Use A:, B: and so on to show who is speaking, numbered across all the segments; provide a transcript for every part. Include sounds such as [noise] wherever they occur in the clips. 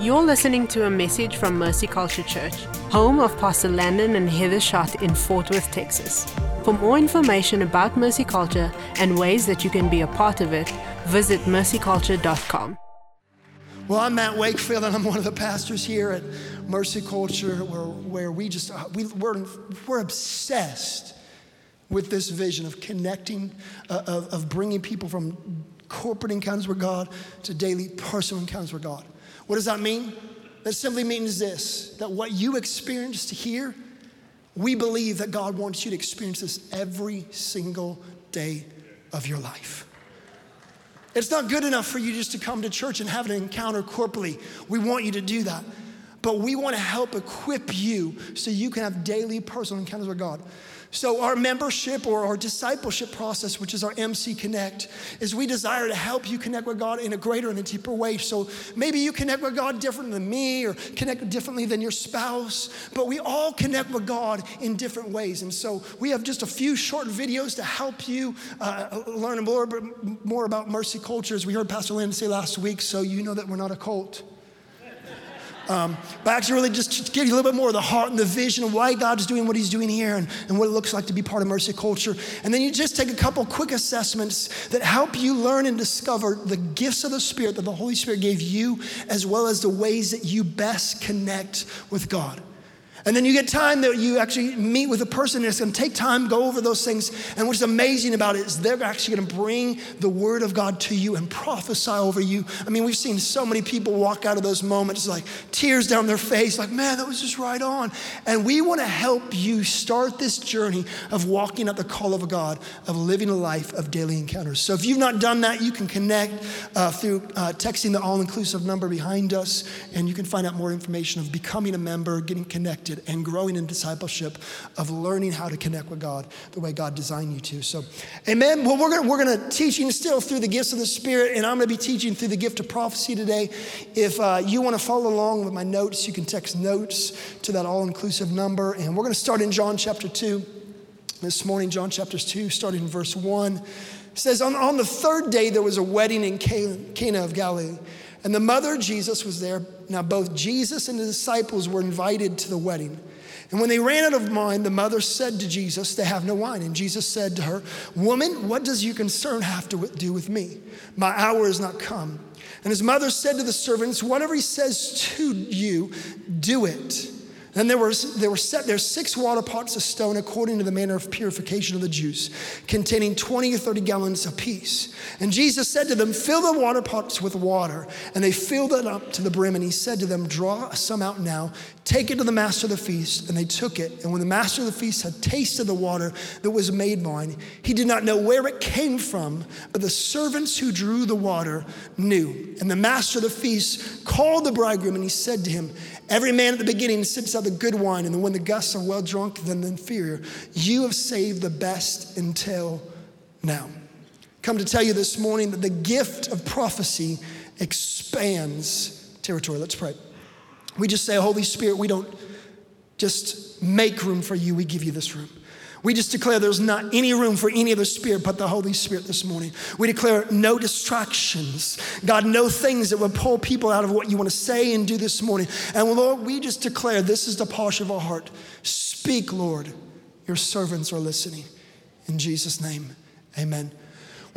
A: You're listening to a message from Mercy Culture Church, home of Pastor Landon and Heather Schott in Fort Worth, Texas. For more information about Mercy Culture and ways that you can be a part of it, visit mercyculture.com.
B: Well, I'm Matt Wakefield, and I'm one of the pastors here at Mercy Culture, where, where we just we, we're, we're obsessed with this vision of connecting, uh, of, of bringing people from corporate encounters with God to daily personal encounters with God. What does that mean? That simply means this that what you experienced here, we believe that God wants you to experience this every single day of your life. It's not good enough for you just to come to church and have an encounter corporately. We want you to do that. But we want to help equip you so you can have daily personal encounters with God. So, our membership or our discipleship process, which is our MC Connect, is we desire to help you connect with God in a greater and a deeper way. So, maybe you connect with God different than me or connect differently than your spouse, but we all connect with God in different ways. And so, we have just a few short videos to help you uh, learn more, more about mercy culture, as we heard Pastor Landon say last week, so you know that we're not a cult. Um, but actually, really just give you a little bit more of the heart and the vision of why God's doing what He's doing here and, and what it looks like to be part of Mercy Culture. And then you just take a couple quick assessments that help you learn and discover the gifts of the Spirit that the Holy Spirit gave you, as well as the ways that you best connect with God. And then you get time that you actually meet with a person that's going to take time, go over those things. And what's amazing about it is they're actually to bring the word of God to you and prophesy over you. I mean, we've seen so many people walk out of those moments like tears down their face, like, man, that was just right on. And we want to help you start this journey of walking at the call of God, of living a life of daily encounters. So if you've not done that, you can connect uh, through uh, texting the all inclusive number behind us, and you can find out more information of becoming a member, getting connected connected and growing in discipleship of learning how to connect with God the way God designed you to. So, amen. Well, we're gonna, we're gonna teaching still through the gifts of the Spirit, and I'm gonna be teaching through the gift of prophecy today. If uh, you wanna follow along with my notes, you can text notes to that all inclusive number. And we're gonna start in John chapter 2. This morning, John chapter 2, starting in verse 1. It says, on, on the third day, there was a wedding in Cana of Galilee. And the mother of Jesus was there. Now, both Jesus and the disciples were invited to the wedding. And when they ran out of wine, the mother said to Jesus, They have no wine. And Jesus said to her, Woman, what does your concern have to do with me? My hour is not come. And his mother said to the servants, Whatever he says to you, do it. And there, was, there were set there six water pots of stone according to the manner of purification of the Jews, containing 20 or 30 gallons apiece. And Jesus said to them, Fill the water pots with water. And they filled it up to the brim. And he said to them, Draw some out now, take it to the master of the feast. And they took it. And when the master of the feast had tasted the water that was made wine, he did not know where it came from, but the servants who drew the water knew. And the master of the feast called the bridegroom and he said to him, Every man at the beginning sips out the good wine, and when the guests are well drunk, then the inferior. You have saved the best until now. Come to tell you this morning that the gift of prophecy expands territory. Let's pray. We just say, Holy Spirit, we don't just make room for you, we give you this room. We just declare there's not any room for any other spirit but the Holy Spirit this morning. We declare no distractions. God, no things that would pull people out of what you want to say and do this morning. And Lord, we just declare this is the posture of our heart. Speak, Lord. Your servants are listening. In Jesus' name, amen.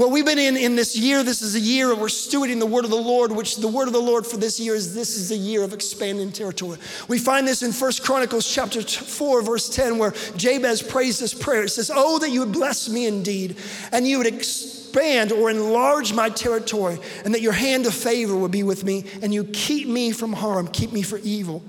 B: Well, we've been in in this year. This is a year we're stewarding the word of the Lord, which the word of the Lord for this year is this is a year of expanding territory. We find this in First Chronicles chapter 4, verse 10, where Jabez prays this prayer. It says, Oh, that you would bless me indeed, and you would expand or enlarge my territory, and that your hand of favor would be with me, and you keep me from harm, keep me for evil.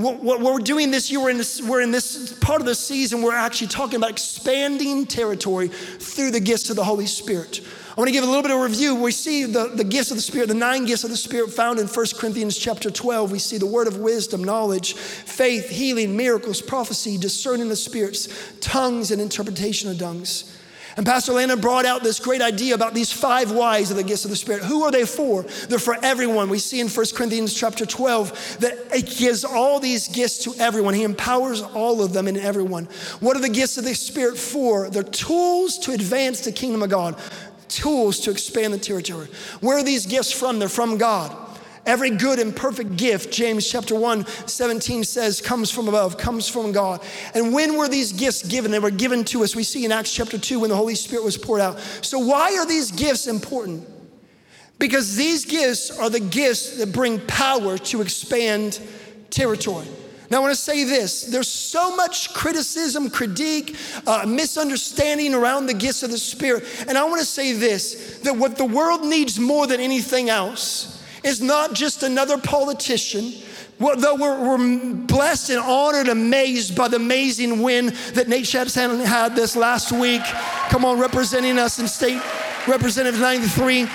B: What, we're doing this year, we're in this, we're in this part of the season, we're actually talking about expanding territory through the gifts of the Holy Spirit. I want to give a little bit of review. We see the, the gifts of the Spirit, the nine gifts of the Spirit found in 1 Corinthians chapter 12. We see the word of wisdom, knowledge, faith, healing, miracles, prophecy, discerning the spirits, tongues, and interpretation of tongues. And Pastor Landon brought out this great idea about these five whys of the gifts of the Spirit. Who are they for? They're for everyone. We see in 1 Corinthians chapter 12 that he gives all these gifts to everyone. He empowers all of them in everyone. What are the gifts of the Spirit for? They're tools to advance the kingdom of God, tools to expand the territory. Where are these gifts from? They're from God. Every good and perfect gift, James chapter 1, 17 says, comes from above, comes from God. And when were these gifts given? They were given to us. We see in Acts chapter 2 when the Holy Spirit was poured out. So, why are these gifts important? Because these gifts are the gifts that bring power to expand territory. Now, I want to say this there's so much criticism, critique, uh, misunderstanding around the gifts of the Spirit. And I want to say this that what the world needs more than anything else is not just another politician. Well, though we're, we're, blessed and honored, amazed by the amazing win that Nate Shattuck had this last week. Come on, representing us in state representative 93.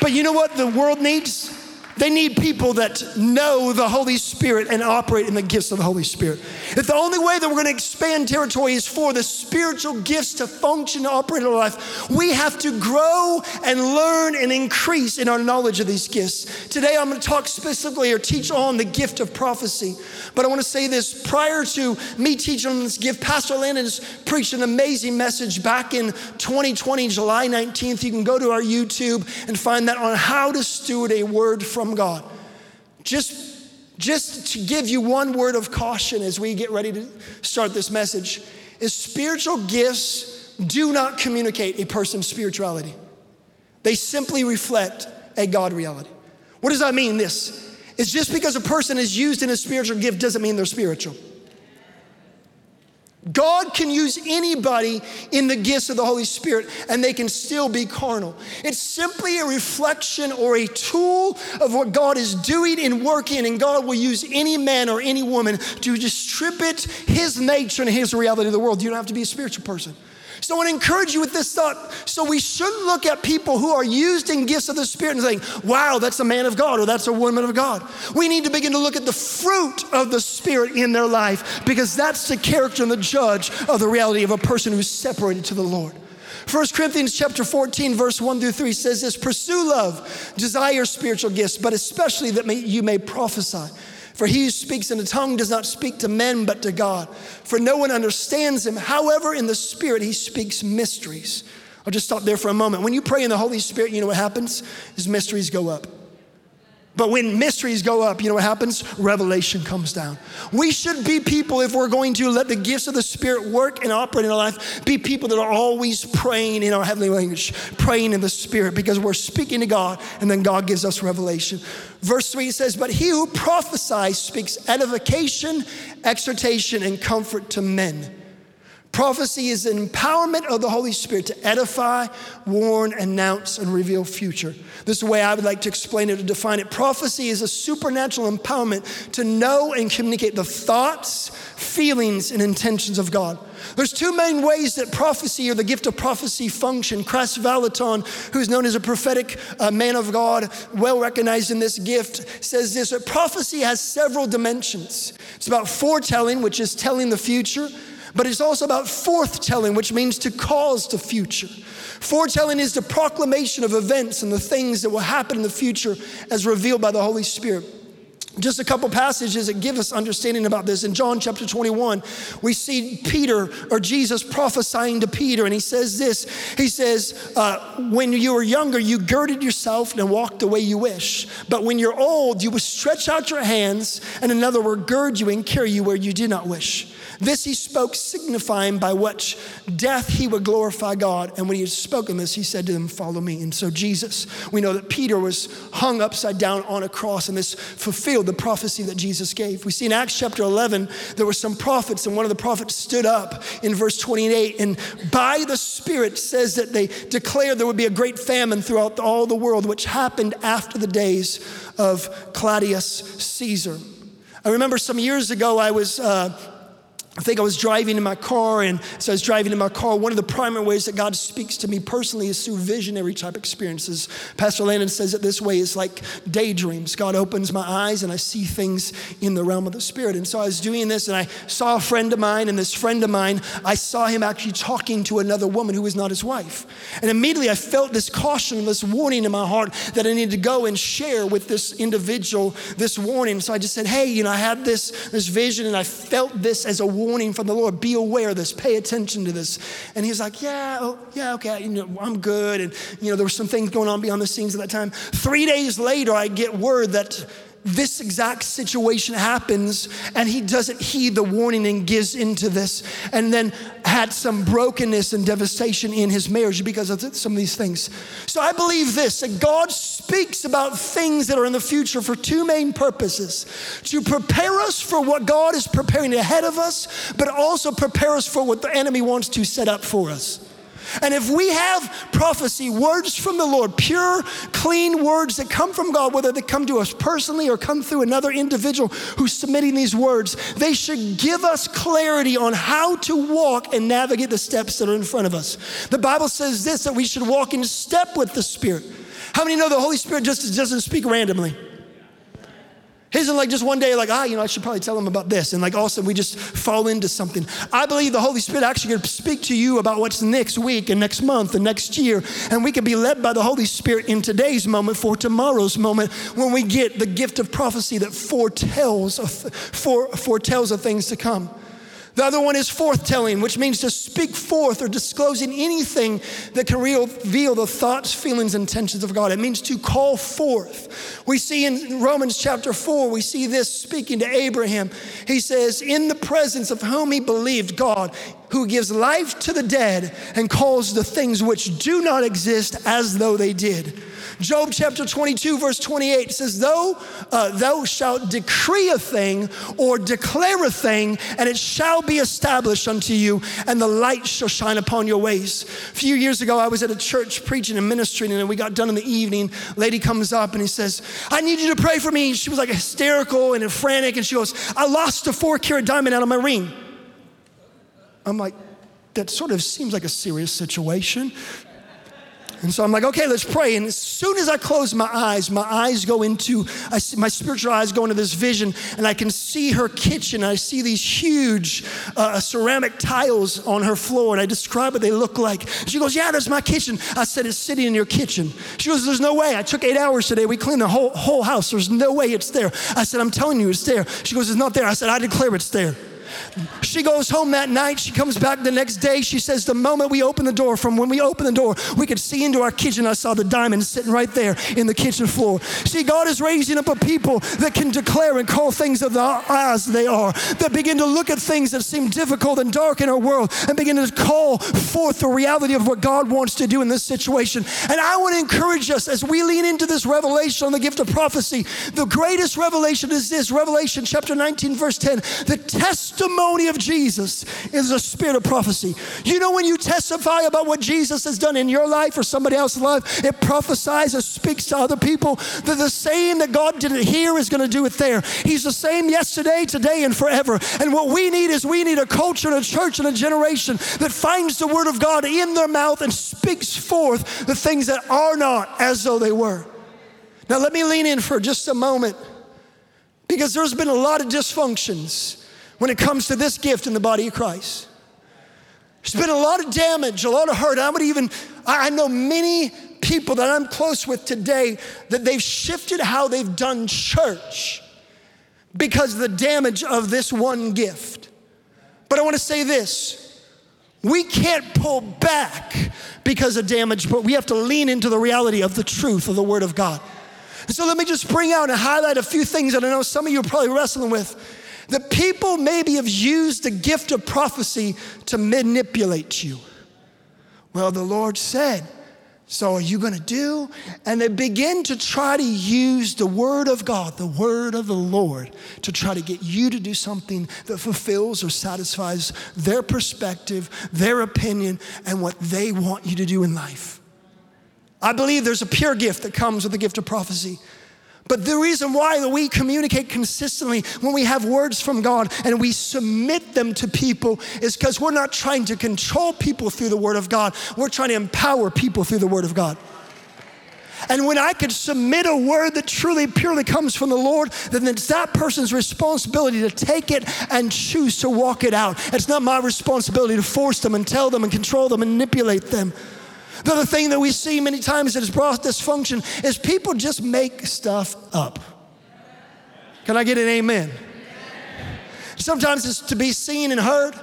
B: But you know what the world needs? They need people that know the Holy Spirit and operate in the gifts of the Holy Spirit. If the only way that we're going to expand territory is for the spiritual gifts to function and operate in our life, we have to grow and learn and increase in our knowledge of these gifts. Today, I'm going to talk specifically or teach on the gift of prophecy. But I want to say this prior to me teaching on this gift, Pastor Landon's preached an amazing message back in 2020, July 19th. You can go to our YouTube and find that on how to steward a word from from God. Just, just to give you one word of caution as we get ready to start this message is spiritual gifts do not communicate a person's spirituality. They simply reflect a God reality. What does that mean? This is just because a person is used in a spiritual gift doesn't mean they're spiritual. God can use anybody in the gifts of the Holy Spirit and they can still be carnal. It's simply a reflection or a tool of what God is doing and working, and God will use any man or any woman to distribute His nature and His reality to the world. You don't have to be a spiritual person. So I want to encourage you with this thought. So we shouldn't look at people who are used in gifts of the Spirit and think, wow, that's a man of God or that's a woman of God. We need to begin to look at the fruit of the Spirit in their life because that's the character and the judge of the reality of a person who's separated to the Lord. 1 Corinthians chapter 14, verse 1 through 3 says this Pursue love, desire spiritual gifts, but especially that may, you may prophesy. For he who speaks in a tongue does not speak to men, but to God. For no one understands him. However, in the Spirit, he speaks mysteries. I'll just stop there for a moment. When you pray in the Holy Spirit, you know what happens? His mysteries go up. But when mysteries go up, you know what happens? Revelation comes down. We should be people, if we're going to let the gifts of the Spirit work and operate in our life, be people that are always praying in our heavenly language, praying in the Spirit, because we're speaking to God and then God gives us revelation. Verse 3 says, But he who prophesies speaks edification, exhortation, and comfort to men. Prophecy is an empowerment of the Holy Spirit to edify, warn, announce, and reveal future. This is the way I would like to explain it or define it. Prophecy is a supernatural empowerment to know and communicate the thoughts, feelings, and intentions of God. There's two main ways that prophecy or the gift of prophecy function. Kris Vallotton, who's known as a prophetic uh, man of God, well recognized in this gift, says this that prophecy has several dimensions. It's about foretelling, which is telling the future. But it's also about forthtelling, which means to cause the future. Foretelling is the proclamation of events and the things that will happen in the future as revealed by the Holy Spirit. Just a couple passages that give us understanding about this. In John chapter 21, we see Peter or Jesus prophesying to Peter, and he says this He says, uh, When you were younger, you girded yourself and walked the way you wish. But when you're old, you will stretch out your hands, and another will gird you and carry you where you did not wish. This he spoke, signifying by which death he would glorify God. And when he had spoken this, he said to them, Follow me. And so, Jesus, we know that Peter was hung upside down on a cross, and this fulfilled the prophecy that Jesus gave. We see in Acts chapter 11, there were some prophets, and one of the prophets stood up in verse 28, and by the Spirit says that they declared there would be a great famine throughout all the world, which happened after the days of Claudius Caesar. I remember some years ago, I was uh, I think I was driving in my car, and as I was driving in my car, one of the primary ways that God speaks to me personally is through visionary type experiences. Pastor Landon says it this way it's like daydreams. God opens my eyes, and I see things in the realm of the Spirit. And so I was doing this, and I saw a friend of mine, and this friend of mine, I saw him actually talking to another woman who was not his wife. And immediately I felt this caution, this warning in my heart that I needed to go and share with this individual this warning. So I just said, Hey, you know, I had this, this vision, and I felt this as a warning from the Lord be aware of this, pay attention to this. And he's like, Yeah, oh, yeah, okay, you know, I'm good. And, you know, there were some things going on behind the scenes at that time. Three days later, I get word that this exact situation happens and he doesn't heed the warning and gives into this and then had some brokenness and devastation in his marriage because of some of these things. So i believe this that god speaks about things that are in the future for two main purposes. To prepare us for what god is preparing ahead of us but also prepare us for what the enemy wants to set up for us and if we have prophecy, words from the Lord, pure, clean words that come from God, whether they come to us personally or come through another individual who's submitting these words, they should give us clarity on how to walk and navigate the steps that are in front of us. The Bible says this that we should walk in step with the Spirit. How many know the Holy Spirit just doesn't speak randomly? Isn't like just one day, like, ah, you know, I should probably tell him about this. And like all of a sudden we just fall into something. I believe the Holy Spirit actually could speak to you about what's next week and next month and next year. And we can be led by the Holy Spirit in today's moment for tomorrow's moment when we get the gift of prophecy that foretells foretells of things to come. The other one is forthtelling, which means to speak forth or disclosing anything that can reveal the thoughts, feelings, intentions of God. It means to call forth. We see in Romans chapter 4, we see this speaking to Abraham. He says, In the presence of whom he believed, God, who gives life to the dead and calls the things which do not exist as though they did. Job chapter 22, verse 28 says, Though uh, thou shalt decree a thing or declare a thing, and it shall be established unto you, and the light shall shine upon your ways. A few years ago, I was at a church preaching and ministering, and we got done in the evening. Lady comes up and he says, I need you to pray for me. She was like hysterical and frantic, and she goes, I lost a four carat diamond out of my ring. I'm like, that sort of seems like a serious situation. And so I'm like, okay, let's pray. And as soon as I close my eyes, my eyes go into, I see, my spiritual eyes go into this vision, and I can see her kitchen. I see these huge uh, ceramic tiles on her floor, and I describe what they look like. She goes, yeah, that's my kitchen. I said, it's sitting in your kitchen. She goes, there's no way. I took eight hours today. We cleaned the whole, whole house. There's no way it's there. I said, I'm telling you, it's there. She goes, it's not there. I said, I declare it's there. She goes home that night. She comes back the next day. She says, The moment we opened the door, from when we opened the door, we could see into our kitchen. I saw the diamond sitting right there in the kitchen floor. See, God is raising up a people that can declare and call things of the as they are, that begin to look at things that seem difficult and dark in our world and begin to call forth the reality of what God wants to do in this situation. And I want to encourage us as we lean into this revelation on the gift of prophecy. The greatest revelation is this Revelation chapter 19, verse 10. The testimony testimony of Jesus is a spirit of prophecy. You know, when you testify about what Jesus has done in your life or somebody else's life, it prophesies or speaks to other people that the same that God did it here is going to do it there. He's the same yesterday, today, and forever. And what we need is we need a culture and a church and a generation that finds the word of God in their mouth and speaks forth the things that are not as though they were. Now, let me lean in for just a moment because there's been a lot of dysfunctions when it comes to this gift in the body of Christ. There's been a lot of damage, a lot of hurt. I would even, I know many people that I'm close with today that they've shifted how they've done church because of the damage of this one gift. But I want to say this we can't pull back because of damage, but we have to lean into the reality of the truth of the Word of God. So let me just bring out and highlight a few things that I know some of you are probably wrestling with that people maybe have used the gift of prophecy to manipulate you. Well, the Lord said, so are you going to do? And they begin to try to use the word of God, the word of the Lord, to try to get you to do something that fulfills or satisfies their perspective, their opinion, and what they want you to do in life. I believe there's a pure gift that comes with the gift of prophecy. But the reason why we communicate consistently when we have words from God and we submit them to people is because we're not trying to control people through the Word of God. We're trying to empower people through the Word of God. And when I could submit a word that truly, purely comes from the Lord, then it's that person's responsibility to take it and choose to walk it out. It's not my responsibility to force them and tell them and control them and manipulate them. The other thing that we see many times that has brought dysfunction is people just make stuff up. Can I get an amen? Sometimes it's to be seen and heard.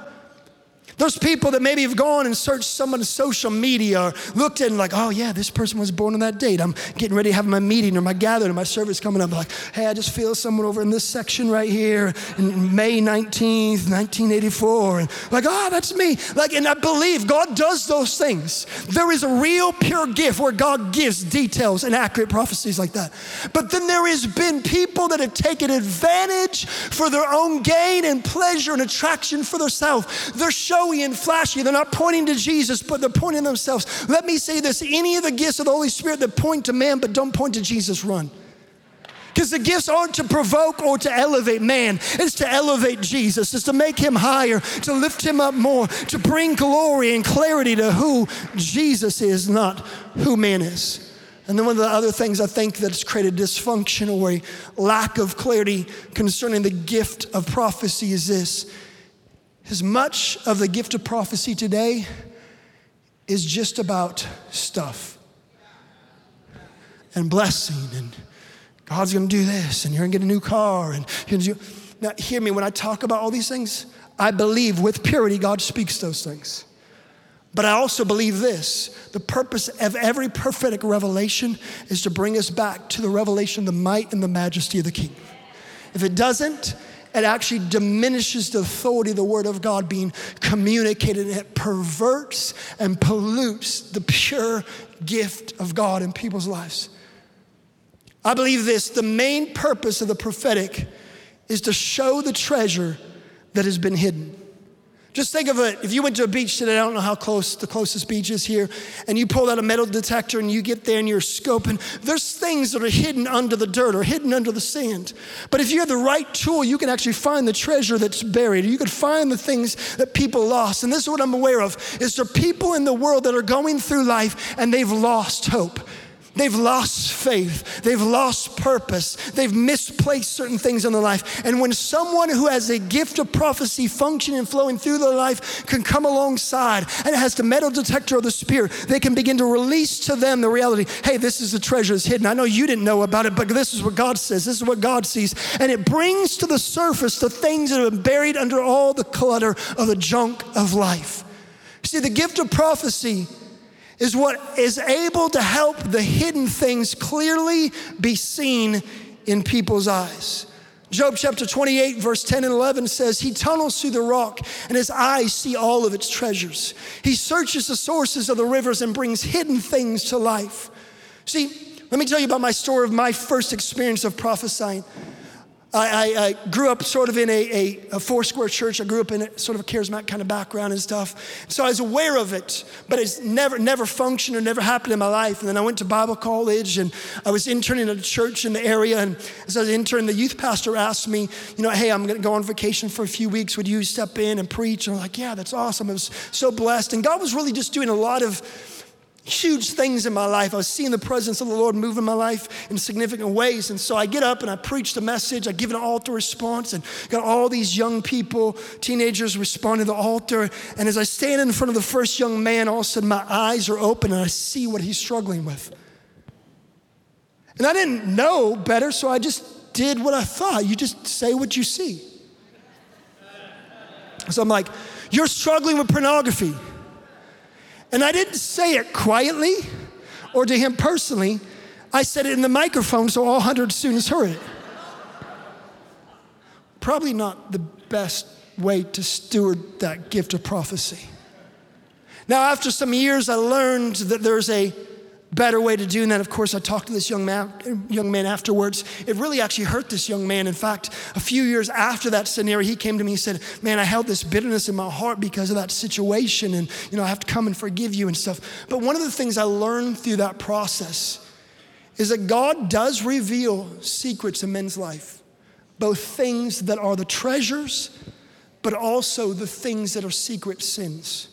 B: There's people that maybe have gone and searched someone's social media or looked at and like, oh yeah, this person was born on that date. I'm getting ready to have my meeting or my gathering or my service coming up. Like, hey, I just feel someone over in this section right here in May 19th, 1984. And like, oh, that's me. Like, and I believe God does those things. There is a real pure gift where God gives details and accurate prophecies like that. But then there has been people that have taken advantage for their own gain and pleasure and attraction for themselves. They're showing showy and flashy. They're not pointing to Jesus, but they're pointing themselves. Let me say this any of the gifts of the Holy Spirit that point to man but don't point to Jesus, run. Because the gifts aren't to provoke or to elevate man, it's to elevate Jesus, it's to make him higher, to lift him up more, to bring glory and clarity to who Jesus is, not who man is. And then one of the other things I think that's created dysfunction or a lack of clarity concerning the gift of prophecy is this as much of the gift of prophecy today is just about stuff and blessing and God's gonna do this and you're gonna get a new car and you now hear me when I talk about all these things, I believe with purity God speaks those things. But I also believe this the purpose of every prophetic revelation is to bring us back to the revelation, the might, and the majesty of the King. If it doesn't, it actually diminishes the authority of the Word of God being communicated, it perverts and pollutes the pure gift of God in people's lives. I believe this the main purpose of the prophetic is to show the treasure that has been hidden. Just think of it. If you went to a beach today, I don't know how close the closest beach is here, and you pull out a metal detector and you get there and you're scoping, there's things that are hidden under the dirt or hidden under the sand. But if you have the right tool, you can actually find the treasure that's buried. You could find the things that people lost. And this is what I'm aware of is there people in the world that are going through life and they've lost hope. They've lost faith. They've lost purpose. They've misplaced certain things in their life. And when someone who has a gift of prophecy functioning and flowing through their life can come alongside and has the metal detector of the Spirit, they can begin to release to them the reality hey, this is the treasure that's hidden. I know you didn't know about it, but this is what God says. This is what God sees. And it brings to the surface the things that have been buried under all the clutter of the junk of life. See, the gift of prophecy is what is able to help the hidden things clearly be seen in people's eyes. Job chapter 28, verse 10 and 11 says, He tunnels through the rock, and his eyes see all of its treasures. He searches the sources of the rivers and brings hidden things to life. See, let me tell you about my story of my first experience of prophesying. I, I, I, grew up sort of in a, a, a four square church. I grew up in a, sort of a charismatic kind of background and stuff. So I was aware of it, but it's never, never functioned or never happened in my life. And then I went to Bible college and I was interning at a church in the area. And as I was interning, the youth pastor asked me, you know, hey, I'm going to go on vacation for a few weeks. Would you step in and preach? And I'm like, yeah, that's awesome. I was so blessed. And God was really just doing a lot of huge things in my life. I was seeing the presence of the Lord move in my life in significant ways. And so I get up and I preach the message. I give an altar response and got all these young people, teenagers respond to the altar. And as I stand in front of the first young man, all of a sudden my eyes are open and I see what he's struggling with. And I didn't know better, so I just did what I thought. You just say what you see. So I'm like, You're struggling with pornography. And I didn't say it quietly or to him personally. I said it in the microphone so all 100 students heard it. Probably not the best way to steward that gift of prophecy. Now, after some years, I learned that there's a better way to do And then, Of course, I talked to this young man, young man afterwards. It really actually hurt this young man. In fact, a few years after that scenario, he came to me and said, Man, I held this bitterness in my heart because of that situation, and you know, I have to come and forgive you and stuff. But one of the things I learned through that process is that God does reveal secrets in men's life, both things that are the treasures, but also the things that are secret sins.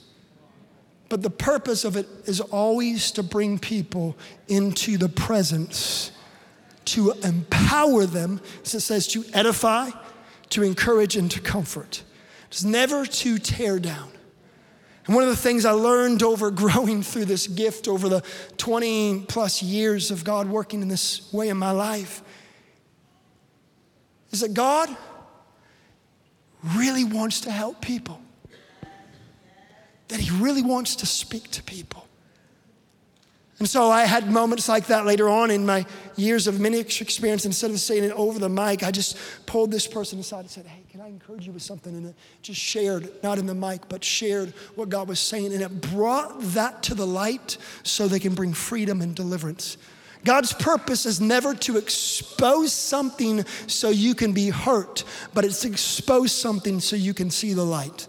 B: But the purpose of it is always to bring people into the presence, to empower them, as it says, to edify, to encourage, and to comfort. It's never to tear down. And one of the things I learned over [laughs] growing through this gift over the 20 plus years of God working in this way in my life is that God really wants to help people, that he really wants to speak to people. And so I had moments like that later on in my years of ministry experience. Instead of saying it over the mic, I just pulled this person aside and said, Hey, can I encourage you with something? And it just shared, not in the mic, but shared what God was saying. And it brought that to the light so they can bring freedom and deliverance. God's purpose is never to expose something so you can be hurt, but it's to expose something so you can see the light.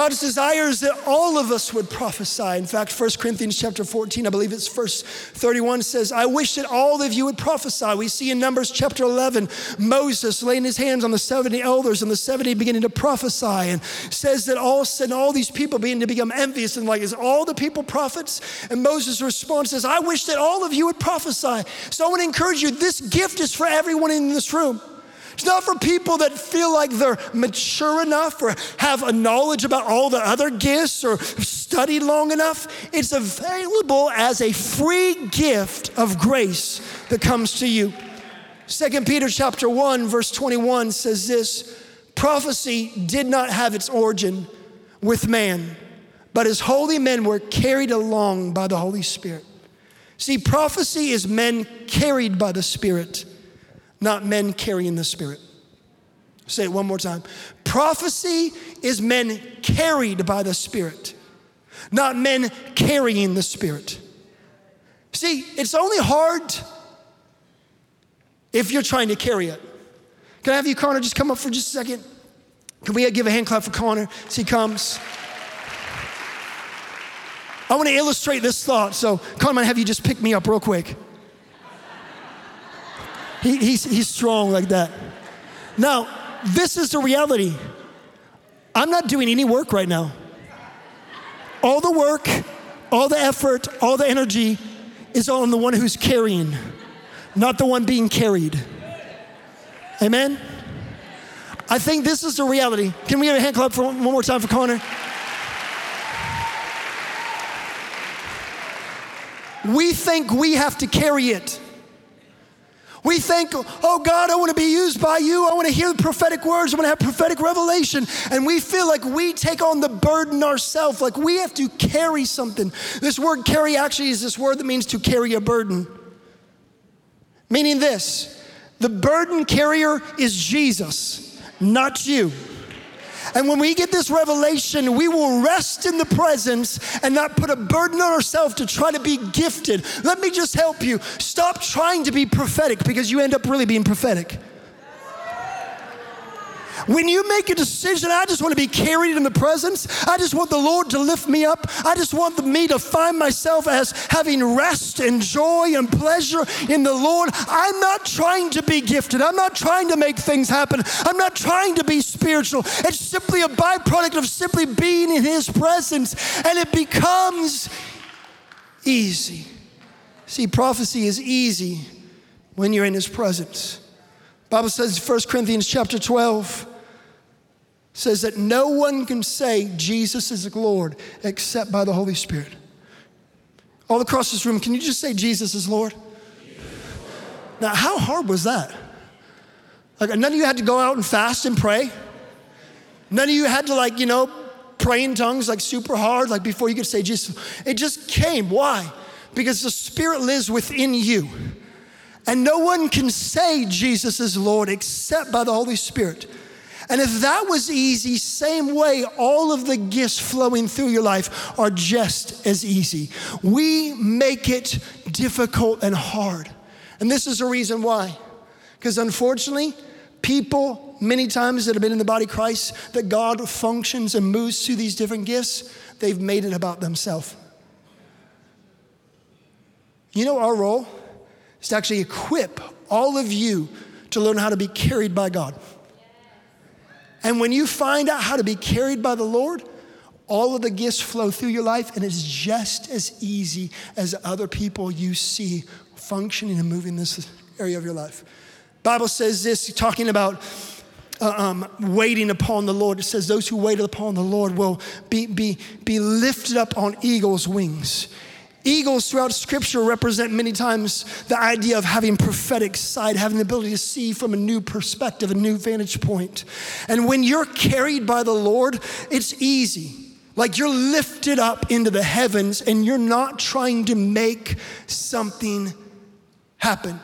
B: God's desire is that all of us would prophesy. In fact, 1 Corinthians chapter 14, I believe it's verse 31 says, I wish that all of you would prophesy. We see in Numbers chapter 11, Moses laying his hands on the 70 elders and the 70 beginning to prophesy and says that all of a sudden all these people begin to become envious and like, is all the people prophets? And Moses' response is, I wish that all of you would prophesy. So I want to encourage you, this gift is for everyone in this room. It's not for people that feel like they're mature enough or have a knowledge about all the other gifts or studied long enough. It's available as a free gift of grace that comes to you. 2 Peter chapter 1 verse 21 says this, prophecy did not have its origin with man, but as holy men were carried along by the Holy Spirit. See, prophecy is men carried by the Spirit not men carrying the Spirit. Say it one more time. Prophecy is men carried by the Spirit, not men carrying the Spirit. See, it's only hard if you're trying to carry it. Can I have you, Connor, just come up for just a second? Can we give a hand clap for Connor as he comes? I want to illustrate this thought. So, Connor, have you just pick me up real quick. He, he's, he's strong like that. Now, this is the reality. I'm not doing any work right now. All the work, all the effort, all the energy is on the one who's carrying, not the one being carried. Amen? I think this is the reality. Can we have a hand clap for one more time for Connor? We think we have to carry it. We think, oh God, I want to be used by you. I want to hear the prophetic words. I want to have prophetic revelation. And we feel like we take on the burden ourselves, like we have to carry something. This word carry actually is this word that means to carry a burden. Meaning this the burden carrier is Jesus, not you. And when we get this revelation, we will rest in the presence and not put a burden on ourselves to try to be gifted. Let me just help you. Stop trying to be prophetic because you end up really being prophetic. When you make a decision, I just want to be carried in the presence. I just want the Lord to lift me up. I just want me to find myself as having rest and joy and pleasure in the Lord. I'm not trying to be gifted. I'm not trying to make things happen. I'm not trying to be spiritual. It's simply a byproduct of simply being in His presence, and it becomes easy. See, prophecy is easy when you're in His presence. Bible says 1 Corinthians chapter 12 says that no one can say Jesus is Lord except by the Holy Spirit. All across this room, can you just say Jesus is Lord? Now, how hard was that? Like, none of you had to go out and fast and pray. None of you had to, like, you know, pray in tongues like super hard, like before you could say Jesus. It just came. Why? Because the Spirit lives within you. And no one can say Jesus is Lord except by the Holy Spirit. And if that was easy, same way, all of the gifts flowing through your life are just as easy. We make it difficult and hard. And this is the reason why. Because unfortunately, people, many times that have been in the body of Christ, that God functions and moves through these different gifts, they've made it about themselves. You know, our role is to actually equip all of you to learn how to be carried by God. And when you find out how to be carried by the Lord, all of the gifts flow through your life, and it's just as easy as other people you see functioning and moving this area of your life. Bible says this, talking about uh, um, waiting upon the Lord. It says, Those who wait upon the Lord will be, be, be lifted up on eagle's wings. Eagles throughout scripture represent many times the idea of having prophetic sight, having the ability to see from a new perspective, a new vantage point. And when you're carried by the Lord, it's easy. Like you're lifted up into the heavens and you're not trying to make something happen.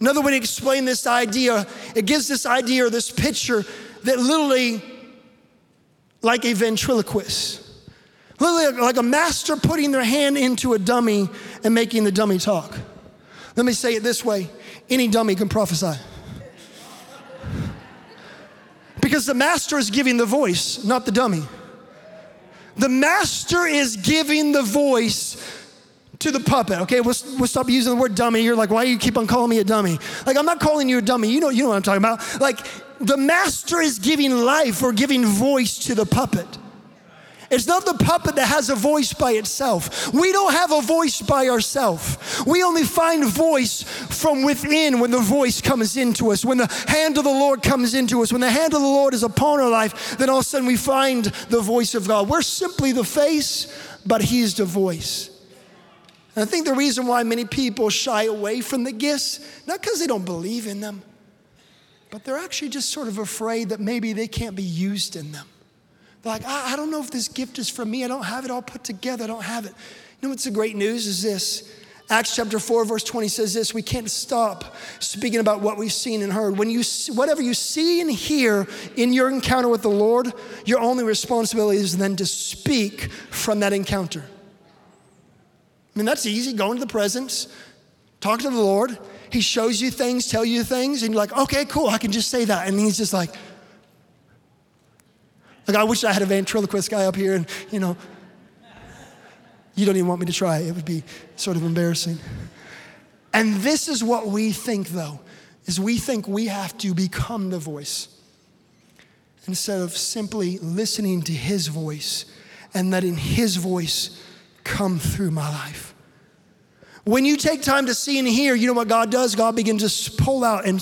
B: Another way to explain this idea, it gives this idea or this picture that literally, like a ventriloquist, Literally, like a master putting their hand into a dummy and making the dummy talk. Let me say it this way any dummy can prophesy. Because the master is giving the voice, not the dummy. The master is giving the voice to the puppet. Okay, we'll, we'll stop using the word dummy. You're like, why do you keep on calling me a dummy? Like, I'm not calling you a dummy. You know, you know what I'm talking about. Like, the master is giving life or giving voice to the puppet. It's not the puppet that has a voice by itself. We don't have a voice by ourselves. We only find voice from within when the voice comes into us, when the hand of the Lord comes into us, when the hand of the Lord is upon our life, then all of a sudden we find the voice of God. We're simply the face, but He's the voice. And I think the reason why many people shy away from the gifts, not because they don't believe in them, but they're actually just sort of afraid that maybe they can't be used in them. Like, I, I don't know if this gift is for me. I don't have it all put together. I don't have it. You know what's the great news is this. Acts chapter 4, verse 20 says this We can't stop speaking about what we've seen and heard. When you, see, whatever you see and hear in your encounter with the Lord, your only responsibility is then to speak from that encounter. I mean, that's easy. Go into the presence, talk to the Lord. He shows you things, tell you things, and you're like, okay, cool, I can just say that. And he's just like, like, I wish I had a ventriloquist guy up here and, you know, you don't even want me to try. It would be sort of embarrassing. And this is what we think, though, is we think we have to become the voice instead of simply listening to his voice and letting his voice come through my life. When you take time to see and hear, you know what God does? God begins to pull out and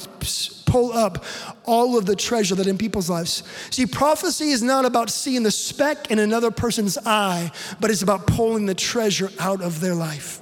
B: pull up all of the treasure that in people's lives. See, prophecy is not about seeing the speck in another person's eye, but it's about pulling the treasure out of their life.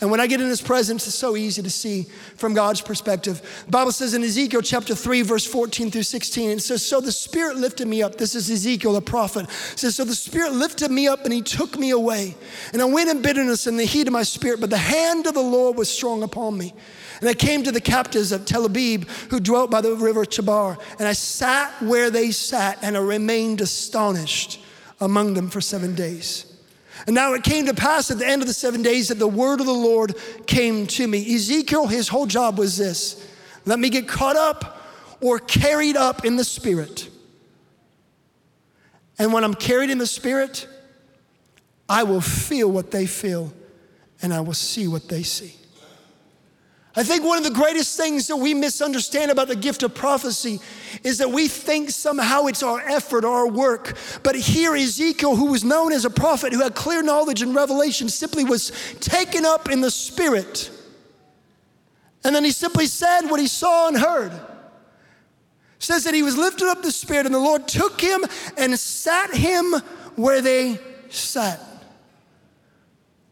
B: And when I get in his presence, it's so easy to see from God's perspective. The Bible says in Ezekiel chapter 3, verse 14 through 16, it says, So the Spirit lifted me up. This is Ezekiel, the prophet. It says, So the Spirit lifted me up and he took me away. And I went in bitterness and the heat of my spirit, but the hand of the Lord was strong upon me. And I came to the captives of Tel Abib who dwelt by the river Chebar. And I sat where they sat and I remained astonished among them for seven days. And now it came to pass at the end of the seven days that the word of the Lord came to me. Ezekiel, his whole job was this let me get caught up or carried up in the spirit. And when I'm carried in the spirit, I will feel what they feel and I will see what they see. I think one of the greatest things that we misunderstand about the gift of prophecy is that we think somehow it's our effort or our work. But here, Ezekiel, who was known as a prophet, who had clear knowledge and revelation, simply was taken up in the spirit. And then he simply said what he saw and heard. says that he was lifted up the spirit, and the Lord took him and sat him where they sat.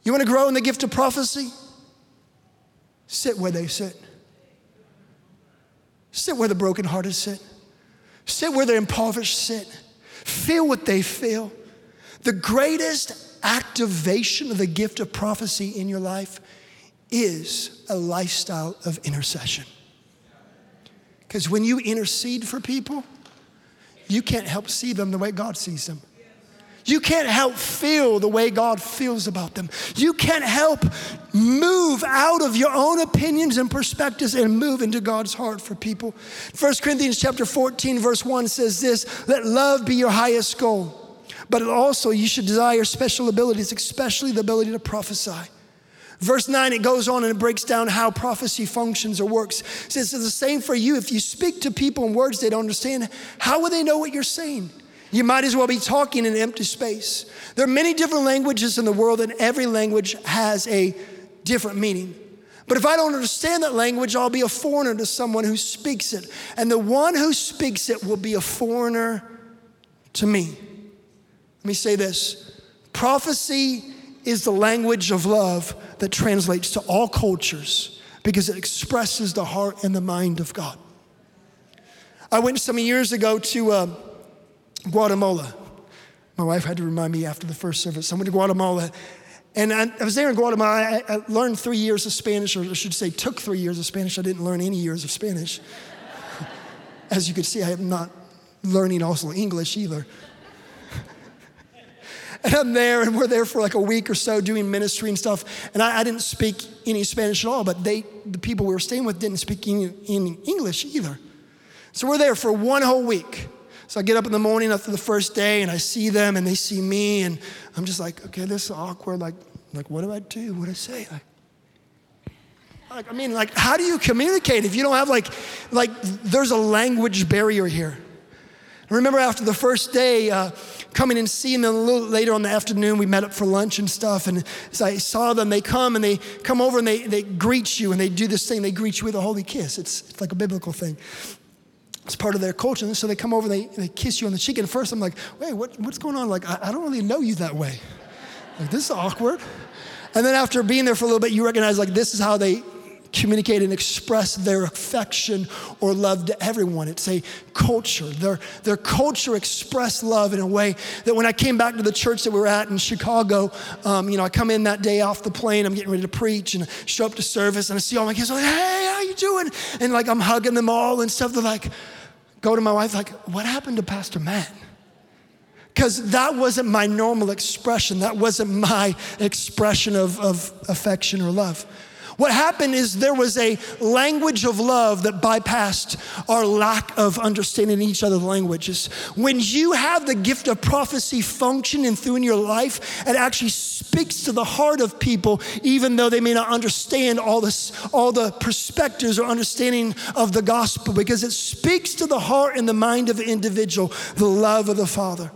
B: You want to grow in the gift of prophecy? Sit where they sit. Sit where the brokenhearted sit. Sit where the impoverished sit. Feel what they feel. The greatest activation of the gift of prophecy in your life is a lifestyle of intercession. Because when you intercede for people, you can't help see them the way God sees them. You can't help feel the way God feels about them. You can't help move out of your own opinions and perspectives and move into God's heart for people. 1 Corinthians chapter 14 verse 1 says this, let love be your highest goal. But also you should desire special abilities, especially the ability to prophesy. Verse 9, it goes on and it breaks down how prophecy functions or works. It says it's the same for you. If you speak to people in words they don't understand, how will they know what you're saying? You might as well be talking in empty space. There are many different languages in the world, and every language has a different meaning. But if I don't understand that language, I'll be a foreigner to someone who speaks it. And the one who speaks it will be a foreigner to me. Let me say this prophecy is the language of love that translates to all cultures because it expresses the heart and the mind of God. I went some years ago to uh, Guatemala. My wife had to remind me after the first service. I went to Guatemala, and I, I was there in Guatemala. I, I, learned three years of Spanish, or I should say, took three years of Spanish. I didn't learn any years of Spanish. [laughs] As you can see, I am not learning also English either. [laughs] and I'm there, and we're there for like a week or so doing ministry and stuff. And I, I didn't speak any Spanish at all, but they, the people we were staying with, didn't speak any, any English either. So we're there for one whole week. So I get up in the morning after the first day and I see them and they see me and I'm just like, okay, this is awkward. Like, like what do I do? What do I say? Like, like, I mean, like, how do you communicate if you don't have like, like, there's a language barrier here. I remember after the first day, uh, coming and seeing them a little later on the afternoon, we met up for lunch and stuff. And as I saw them, they come and they come over and they, they greet you and they do this thing. They greet you with a holy kiss. It's, it's like a biblical thing. It's part of their culture. And so they come over and they, they kiss you on the cheek. And at first I'm like, wait, what, what's going on? Like, I, I don't really know you that way. Like, this is awkward. And then after being there for a little bit, you recognize like this is how they communicate and express their affection or love to everyone. It's a culture. Their, their culture expressed love in a way that when I came back to the church that we were at in Chicago, um, you know, I come in that day off the plane, I'm getting ready to preach and show up to service and I see all my kids, I'm like, hey, how you doing? And like I'm hugging them all and stuff. They're like, go to my wife, like, what happened to Pastor Matt? Because that wasn't my normal expression. That wasn't my expression of, of affection or love. What happened is there was a language of love that bypassed our lack of understanding each other's languages. When you have the gift of prophecy functioning through in your life, it actually speaks to the heart of people, even though they may not understand all this, all the perspectives or understanding of the gospel, because it speaks to the heart and the mind of the individual, the love of the Father.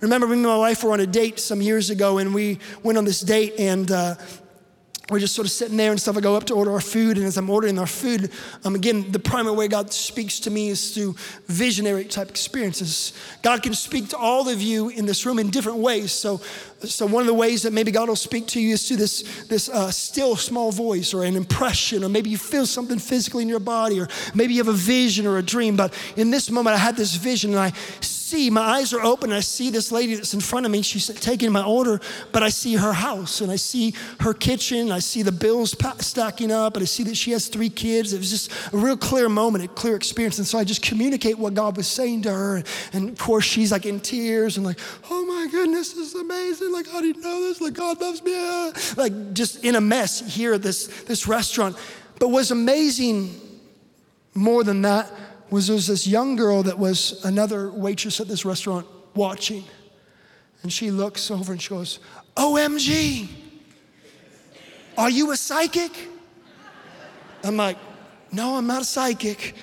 B: Remember, me and my wife were on a date some years ago, and we went on this date, and uh, we're just sort of sitting there and stuff. I go up to order our food, and as I'm ordering our food, um, again, the primary way God speaks to me is through visionary type experiences. God can speak to all of you in this room in different ways. So, so one of the ways that maybe God will speak to you is through this, this uh, still small voice or an impression, or maybe you feel something physically in your body, or maybe you have a vision or a dream. But in this moment, I had this vision, and I see, my eyes are open, and I see this lady that's in front of me. She's taking my order, but I see her house, and I see her kitchen, I see the bills stacking up, and I see that she has three kids. It was just a real clear moment, a clear experience. And so I just communicate what God was saying to her. And of course, she's like in tears and like, oh my goodness, this is amazing. Like, how do you know this? Like, God loves me. Uh, like, just in a mess here at this, this restaurant. But was amazing more than that was there was this young girl that was another waitress at this restaurant watching. And she looks over and she goes, OMG, are you a psychic? I'm like, no, I'm not a psychic.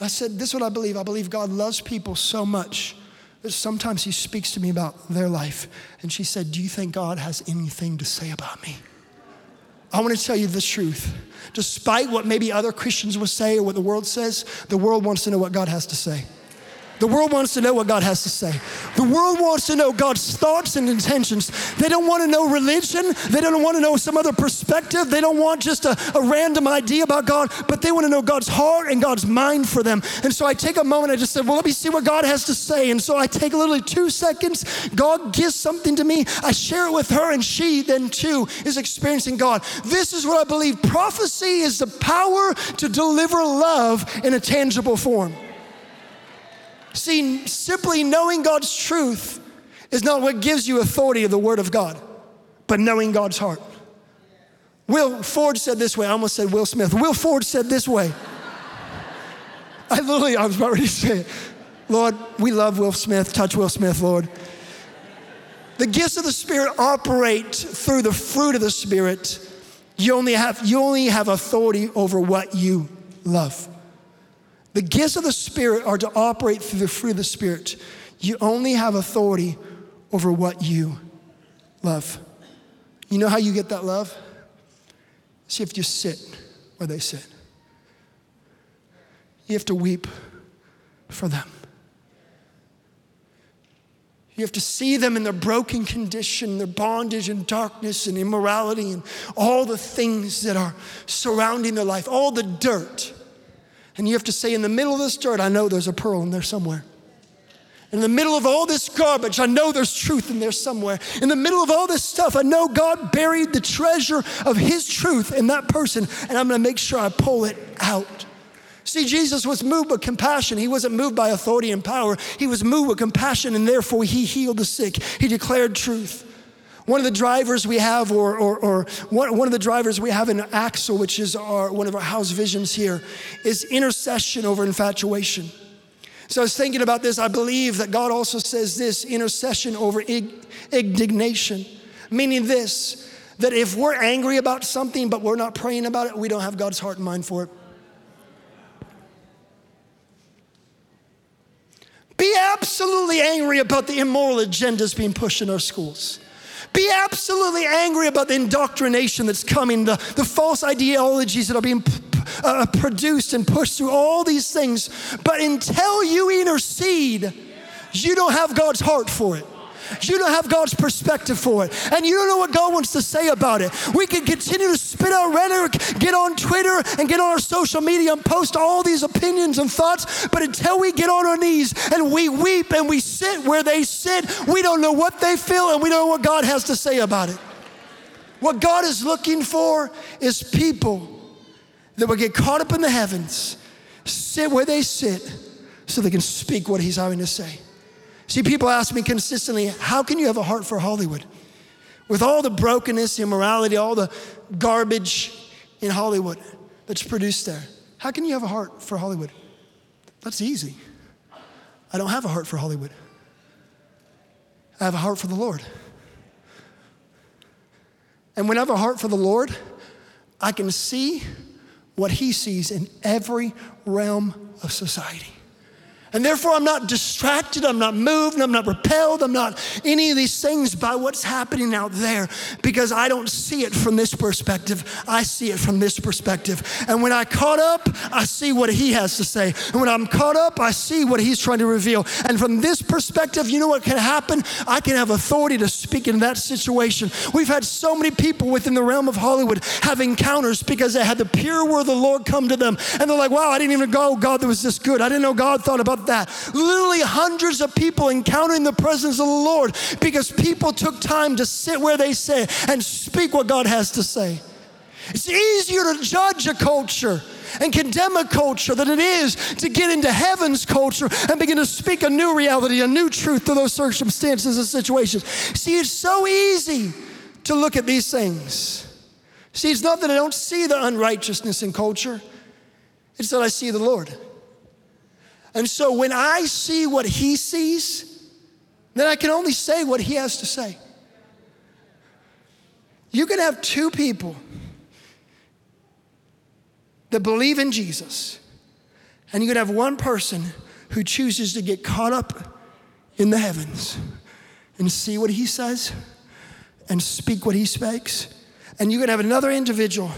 B: I said, this is what I believe. I believe God loves people so much that sometimes He speaks to me about their life. And she said, Do you think God has anything to say about me? I want to tell you the truth. Despite what maybe other Christians will say or what the world says, the world wants to know what God has to say. The world wants to know what God has to say. The world wants to know God's thoughts and intentions. They don't want to know religion. They don't want to know some other perspective. They don't want just a, a random idea about God, but they want to know God's heart and God's mind for them. And so I take a moment, I just said, well, let me see what God has to say. And so I take literally two seconds. God gives something to me. I share it with her, and she then too is experiencing God. This is what I believe prophecy is the power to deliver love in a tangible form. See, simply knowing God's truth is not what gives you authority of the Word of God, but knowing God's heart. Will Ford said this way. I almost said Will Smith. Will Ford said this way. [laughs] I literally, I was about ready to say it. Lord, we love Will Smith. Touch Will Smith, Lord. The gifts of the Spirit operate through the fruit of the Spirit. You only have, you only have authority over what you love. The gifts of the Spirit are to operate through the fruit of the Spirit. You only have authority over what you love. You know how you get that love? See if you sit where they sit. You have to weep for them. You have to see them in their broken condition, their bondage and darkness and immorality and all the things that are surrounding their life, all the dirt. And you have to say, in the middle of this dirt, I know there's a pearl in there somewhere. In the middle of all this garbage, I know there's truth in there somewhere. In the middle of all this stuff, I know God buried the treasure of His truth in that person, and I'm gonna make sure I pull it out. See, Jesus was moved with compassion. He wasn't moved by authority and power. He was moved with compassion, and therefore he healed the sick. He declared truth. One of the drivers we have, or, or, or one, one of the drivers we have in Axel, which is our, one of our house visions here, is intercession over infatuation. So I was thinking about this. I believe that God also says this intercession over indignation, meaning this that if we're angry about something but we're not praying about it, we don't have God's heart and mind for it. Be absolutely angry about the immoral agendas being pushed in our schools. Be absolutely angry about the indoctrination that's coming, the, the false ideologies that are being uh, produced and pushed through all these things. But until you intercede, you don't have God's heart for it. You don't have God's perspective for it. And you don't know what God wants to say about it. We can continue to spit out rhetoric, get on Twitter and get on our social media and post all these opinions and thoughts. But until we get on our knees and we weep and we sit where they sit, we don't know what they feel and we don't know what God has to say about it. What God is looking for is people that will get caught up in the heavens, sit where they sit, so they can speak what He's having to say. See, people ask me consistently, how can you have a heart for Hollywood? With all the brokenness, the immorality, all the garbage in Hollywood that's produced there, how can you have a heart for Hollywood? That's easy. I don't have a heart for Hollywood. I have a heart for the Lord. And when I have a heart for the Lord, I can see what He sees in every realm of society. And therefore, I'm not distracted, I'm not moved, I'm not repelled, I'm not any of these things by what's happening out there because I don't see it from this perspective. I see it from this perspective. And when I caught up, I see what he has to say. And when I'm caught up, I see what he's trying to reveal. And from this perspective, you know what can happen? I can have authority to speak in that situation. We've had so many people within the realm of Hollywood have encounters because they had the pure word of the Lord come to them. And they're like, wow, I didn't even know God that was this good. I didn't know God thought about that. Literally, hundreds of people encountering the presence of the Lord because people took time to sit where they sit and speak what God has to say. It's easier to judge a culture and condemn a culture than it is to get into heaven's culture and begin to speak a new reality, a new truth to those circumstances and situations. See, it's so easy to look at these things. See, it's not that I don't see the unrighteousness in culture, it's that I see the Lord. And so when I see what he sees, then I can only say what he has to say. You can have two people that believe in Jesus, and you can have one person who chooses to get caught up in the heavens and see what he says and speak what he speaks and you can have another individual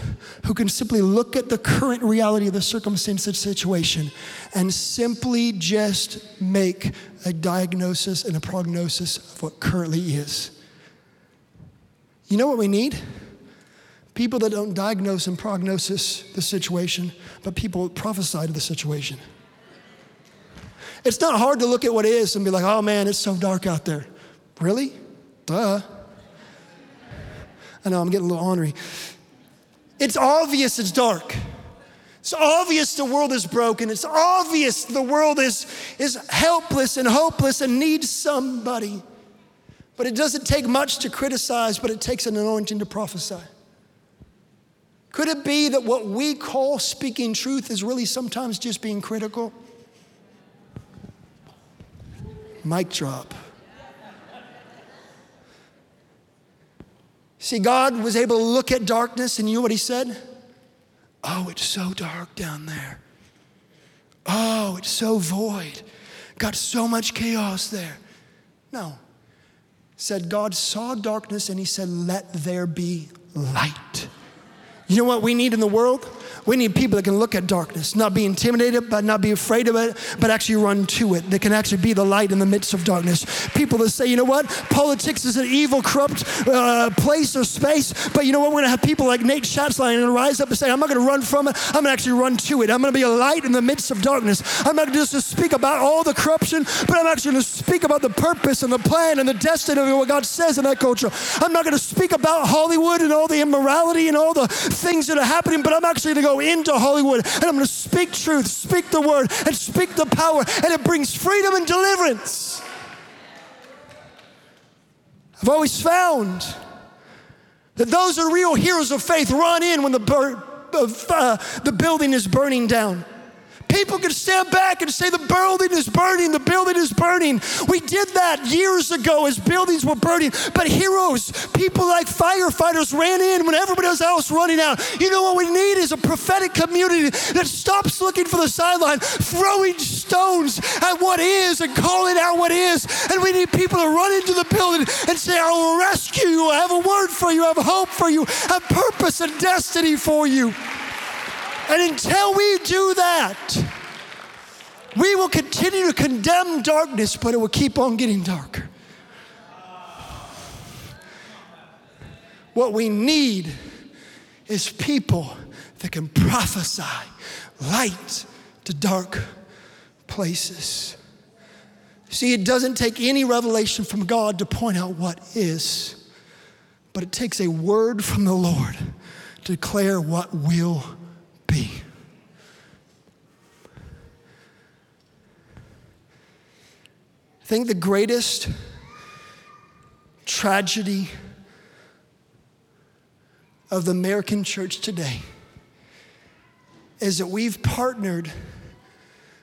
B: who can simply look at the current reality of the circumstance of situation and simply just make a diagnosis and a prognosis of what currently is. You know what we need? People that don't diagnose and prognosis the situation, but people prophesy to the situation. It's not hard to look at what is and be like, oh man, it's so dark out there. Really? Duh. I know I'm getting a little ornery. It's obvious it's dark. It's obvious the world is broken. It's obvious the world is, is helpless and hopeless and needs somebody. But it doesn't take much to criticize, but it takes an anointing to prophesy. Could it be that what we call speaking truth is really sometimes just being critical? Mic drop. See, God was able to look at darkness, and you know what He said? Oh, it's so dark down there. Oh, it's so void. Got so much chaos there. No. Said God saw darkness and He said, Let there be light. You know what we need in the world? We need people that can look at darkness, not be intimidated, but not be afraid of it, but actually run to it. That can actually be the light in the midst of darkness. People that say, you know what, politics is an evil, corrupt uh, place or space, but you know what, we're going to have people like Nate Schatzline and rise up and say, I'm not going to run from it, I'm going to actually run to it. I'm going to be a light in the midst of darkness. I'm not just to speak about all the corruption, but I'm actually going to speak about the purpose and the plan and the destiny of what God says in that culture. I'm not going to speak about Hollywood and all the immorality and all the things that are happening, but I'm actually going to go into Hollywood and I'm going to speak truth, speak the word, and speak the power, and it brings freedom and deliverance. I've always found that those are real heroes of faith run in when the, bur- uh, the building is burning down. People can stand back and say, The building is burning, the building is burning. We did that years ago as buildings were burning. But heroes, people like firefighters ran in when everybody else was running out. You know what we need is a prophetic community that stops looking for the sideline, throwing stones at what is and calling out what is. And we need people to run into the building and say, I will rescue you. I have a word for you. I have hope for you. I have purpose and destiny for you. And until we do that, we will continue to condemn darkness, but it will keep on getting darker. What we need is people that can prophesy light to dark places. See, it doesn't take any revelation from God to point out what is, but it takes a word from the Lord to declare what will be. I think the greatest tragedy of the American church today is that we've partnered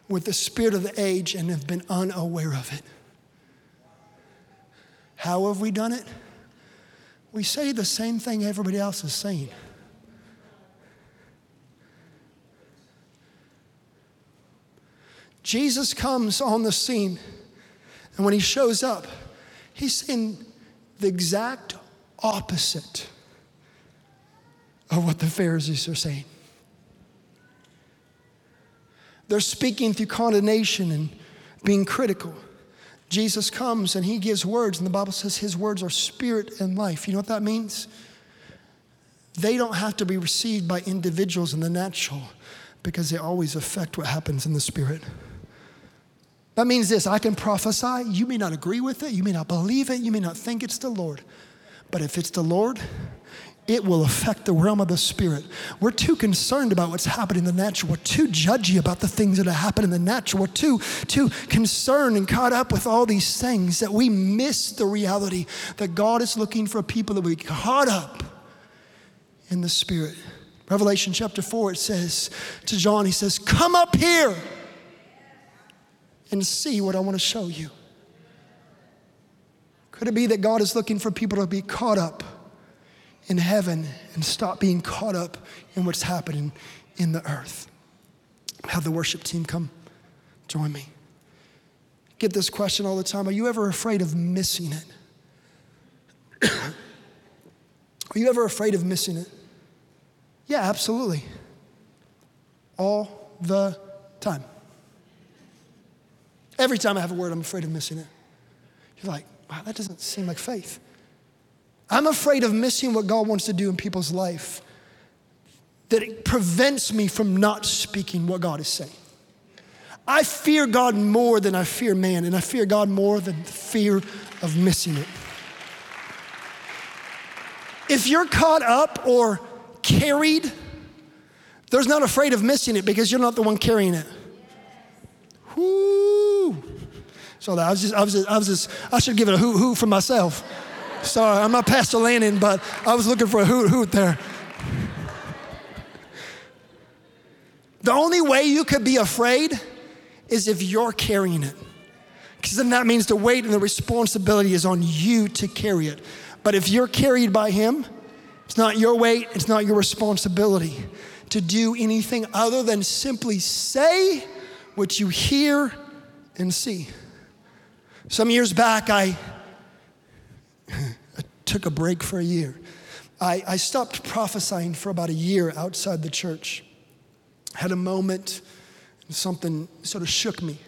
B: with the spirit of the age and have been unaware of it. How have we done it? We say the same thing everybody else is saying. Jesus comes on the scene, and when he shows up, he's saying the exact opposite of what the Pharisees are saying. They're speaking through condemnation and being critical. Jesus comes and he gives words, and the Bible says his words are spirit and life. You know what that means? They don't have to be received by individuals in the natural because they always affect what happens in the spirit. That means this I can prophesy. You may not agree with it, you may not believe it, you may not think it's the Lord. But if it's the Lord, it will affect the realm of the spirit. We're too concerned about what's happening in the natural. We're too judgy about the things that are happening in the natural. We're too, too concerned and caught up with all these things that we miss the reality that God is looking for people that we caught up in the spirit. Revelation chapter 4, it says to John, he says, Come up here and see what I want to show you. Could it be that God is looking for people to be caught up in heaven and stop being caught up in what's happening in the earth? Have the worship team come join me. Get this question all the time Are you ever afraid of missing it? [coughs] Are you ever afraid of missing it? Yeah, absolutely. All the time. Every time I have a word, I'm afraid of missing it. You're like, wow, that doesn't seem like faith. I'm afraid of missing what God wants to do in people's life, that it prevents me from not speaking what God is saying. I fear God more than I fear man, and I fear God more than the fear of missing it. If you're caught up or carried, there's not afraid of missing it because you're not the one carrying it. So I was just, I was just, I was just, I should give it a hoot hoot for myself. Sorry, I'm not Pastor Landon, but I was looking for a hoot hoot there. The only way you could be afraid is if you're carrying it. Because then that means the weight and the responsibility is on you to carry it. But if you're carried by Him, it's not your weight, it's not your responsibility to do anything other than simply say what you hear and see. Some years back, I, I took a break for a year. I, I stopped prophesying for about a year outside the church. had a moment, something sort of shook me.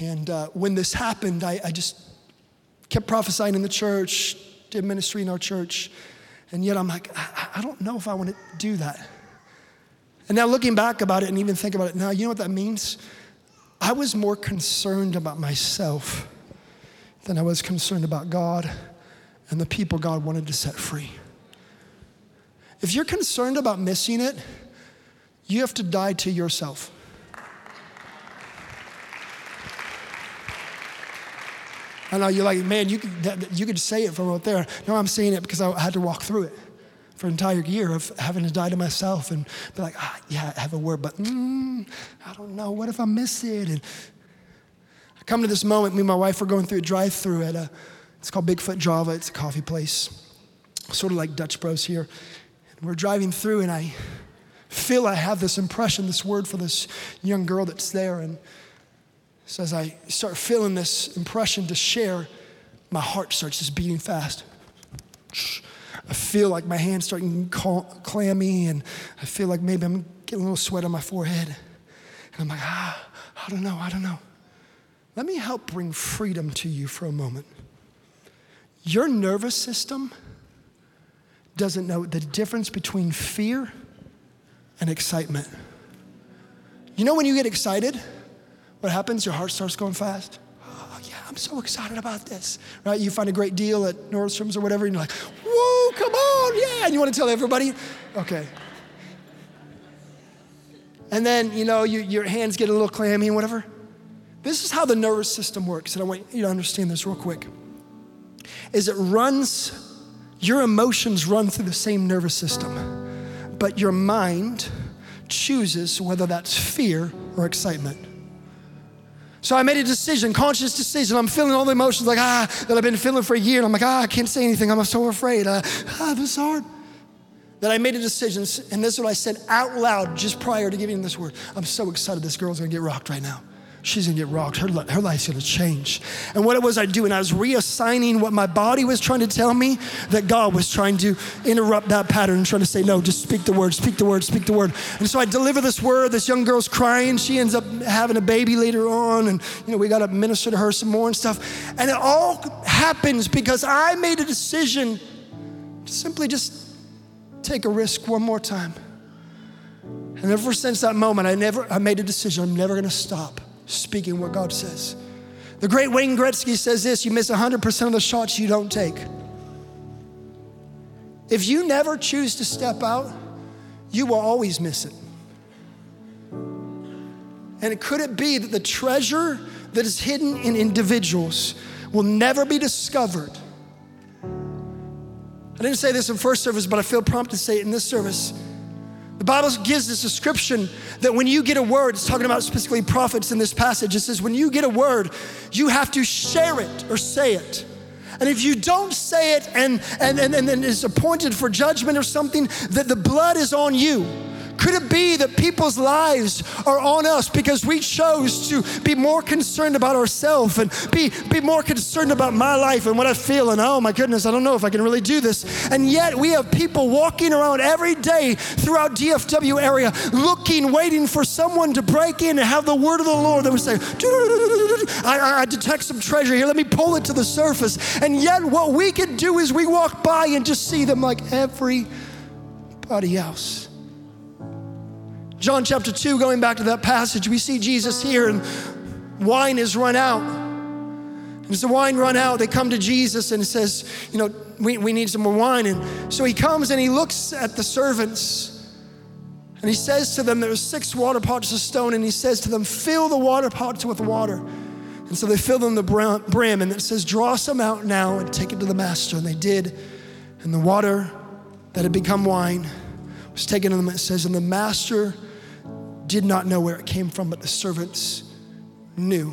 B: And uh, when this happened, I, I just kept prophesying in the church, did ministry in our church, and yet I'm like, I, I don't know if I want to do that. And now looking back about it and even think about it now, you know what that means? I was more concerned about myself than I was concerned about God and the people God wanted to set free. If you're concerned about missing it, you have to die to yourself. I know you're like, man, you could, you could say it from out there. No, I'm saying it because I had to walk through it for an entire year of having to die to myself and be like, ah, yeah, I have a word, but mm, I don't know. What if I miss it? And I come to this moment, me and my wife were going through a drive through at a, it's called Bigfoot Java. It's a coffee place, sort of like Dutch Bros here. And we're driving through, and I feel I have this impression, this word for this young girl that's there. And so as I start feeling this impression to share, my heart starts just beating fast. I feel like my hands starting clammy, and I feel like maybe I'm getting a little sweat on my forehead. And I'm like, ah, I don't know, I don't know. Let me help bring freedom to you for a moment. Your nervous system doesn't know the difference between fear and excitement. You know when you get excited? what happens? Your heart starts going fast. I'm so excited about this, right? You find a great deal at Nordstrom's or whatever, and you're like, whoa, come on, yeah, and you want to tell everybody, okay. And then, you know, you, your hands get a little clammy and whatever. This is how the nervous system works, and I want you to understand this real quick. Is it runs, your emotions run through the same nervous system, but your mind chooses whether that's fear or excitement. So I made a decision, conscious decision. I'm feeling all the emotions like, ah, that I've been feeling for a year. And I'm like, ah, I can't say anything. I'm so afraid. Uh, ah, this is hard. That I made a decision, and this is what I said out loud just prior to giving this word. I'm so excited this girl's gonna get rocked right now she's gonna get rocked. Her, her life's gonna change. And what it was I doing, I was reassigning what my body was trying to tell me that God was trying to interrupt that pattern trying to say, no, just speak the word, speak the word, speak the word. And so I deliver this word. This young girl's crying. She ends up having a baby later on. And, you know, we gotta minister to her some more and stuff. And it all happens because I made a decision to simply just take a risk one more time. And ever since that moment, I never I made a decision. I'm never gonna stop speaking what God says. The great Wayne Gretzky says this you miss 100% of the shots you don't take. If you never choose to step out, you will always miss it. And could it be that the treasure that is hidden in individuals will never be discovered? I didn't say this in first service, but I feel prompted to say it in this service the Bible gives this description that when you get a word, it's talking about specifically prophets in this passage. It says, when you get a word, you have to share it or say it. And if you don't say it and, and, and, and, and is appointed for judgment or something, that the blood is on you. Could it be that people's lives are on us because we chose to be more concerned about ourselves and be, be more concerned about my life and what I feel? And oh my goodness, I don't know if I can really do this. And yet we have people walking around every day throughout DFW area looking, waiting for someone to break in and have the word of the Lord that would say, I, I detect some treasure here. Let me pull it to the surface. And yet what we can do is we walk by and just see them like everybody else. John chapter 2, going back to that passage, we see Jesus here and wine is run out. And as the wine run out, they come to Jesus and says, you know, we, we need some more wine. And so he comes and he looks at the servants and he says to them, there was six water pots of stone, and he says to them, fill the water pots with water. And so they fill them the brim, and it says, draw some out now and take it to the master. And they did. And the water that had become wine was taken to them. It says, and the master did not know where it came from, but the servants knew.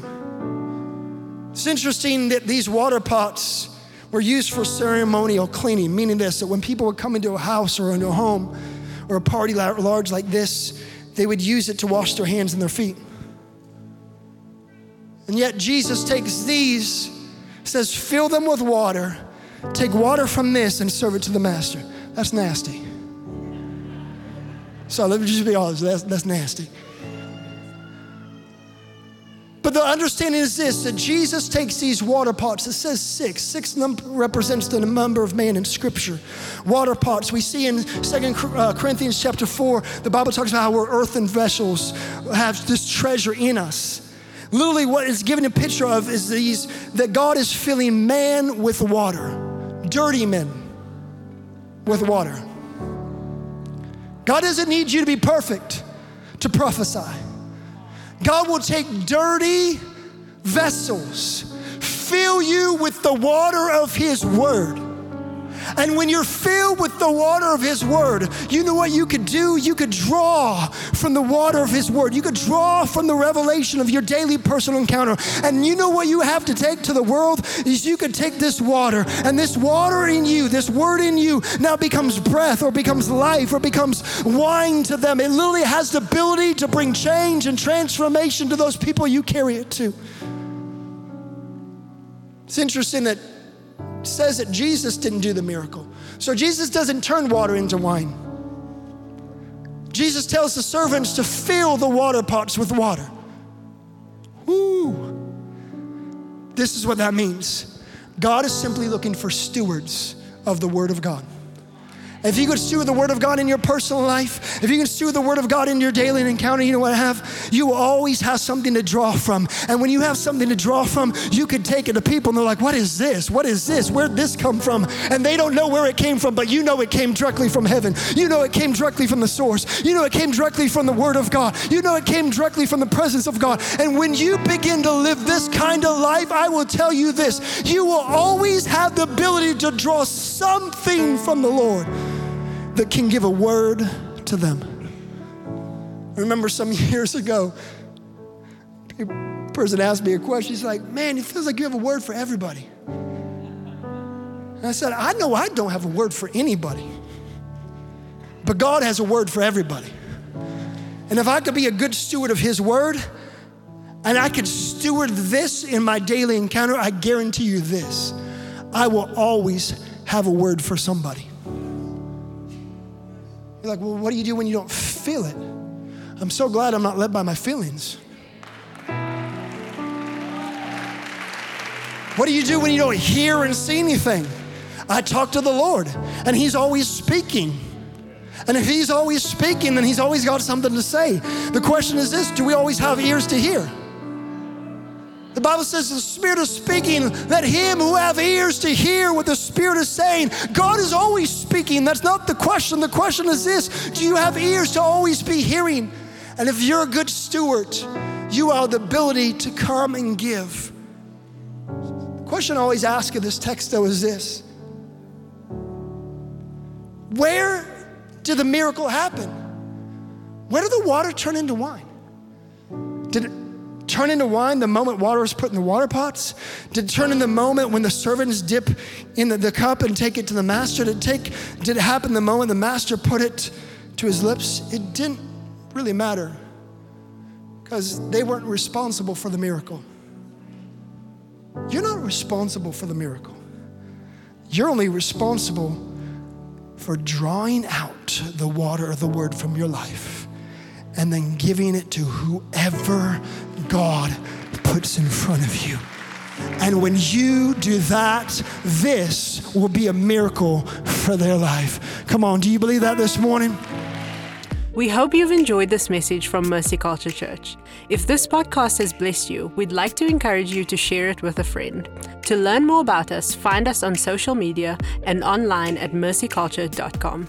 B: It's interesting that these water pots were used for ceremonial cleaning, meaning this that when people would come into a house or into a home or a party large like this, they would use it to wash their hands and their feet. And yet Jesus takes these, says, fill them with water, take water from this and serve it to the master. That's nasty. So let me just be honest, that's, that's nasty. But the understanding is this that Jesus takes these water pots. It says six. Six represents the number of man in Scripture. Water pots. We see in Second uh, Corinthians chapter 4, the Bible talks about how we're earthen vessels, have this treasure in us. Literally, what it's giving a picture of is these that God is filling man with water, dirty men with water. God doesn't need you to be perfect to prophesy. God will take dirty vessels, fill you with the water of His Word. And when you're filled with the water of His Word, you know what you could do? You could draw from the water of His Word. You could draw from the revelation of your daily personal encounter. And you know what you have to take to the world? Is you could take this water, and this water in you, this Word in you, now becomes breath or becomes life or becomes wine to them. It literally has the ability to bring change and transformation to those people you carry it to. It's interesting that says that Jesus didn't do the miracle. So Jesus doesn't turn water into wine. Jesus tells the servants to fill the water pots with water. Woo! This is what that means. God is simply looking for stewards of the Word of God. If you could steward the Word of God in your personal life, if you can steward the Word of God in your daily encounter, you know what I have? You always have something to draw from. And when you have something to draw from, you could take it to people and they're like, What is this? What is this? Where'd this come from? And they don't know where it came from, but you know it came directly from heaven. You know it came directly from the source. You know it came directly from the Word of God. You know it came directly from the presence of God. And when you begin to live this kind of life, I will tell you this you will always have the ability to draw something from the Lord that can give a word to them. I remember some [laughs] years ago, a person asked me a question. He's like, Man, it feels like you have a word for everybody. And I said, I know I don't have a word for anybody, but God has a word for everybody. And if I could be a good steward of His word, and I could steward this in my daily encounter, I guarantee you this I will always have a word for somebody. You're like, well, what do you do when you don't feel it? I'm so glad I'm not led by my feelings. What do you do when you don't hear and see anything? I talk to the Lord, and He's always speaking. And if He's always speaking, then He's always got something to say. The question is this do we always have ears to hear? The Bible says the Spirit is speaking. Let him who have ears to hear what the Spirit is saying. God is always speaking. That's not the question. The question is this Do you have ears to always be hearing? And if you're a good steward, you have the ability to come and give. The question I always ask of this text, though, is this Where did the miracle happen? Where did the water turn into wine? Did it turn into wine the moment water was put in the water pots? Did it turn in the moment when the servants dip in the, the, cup and take it to the master? Did it, take, did it happen the moment the master put it to his lips? It didn't really matter because they weren't responsible for the miracle. You're not responsible for the miracle. You're only responsible for drawing out the water of the word from your life and then giving it to whoever God puts in front of you. And when you do that, this will be a miracle for their life. Come on, do you believe that this morning?
A: We hope you've enjoyed this message from Mercy Culture Church. If this podcast has blessed you, we'd like to encourage you to share it with a friend. To learn more about us, find us on social media and online at mercyculture.com.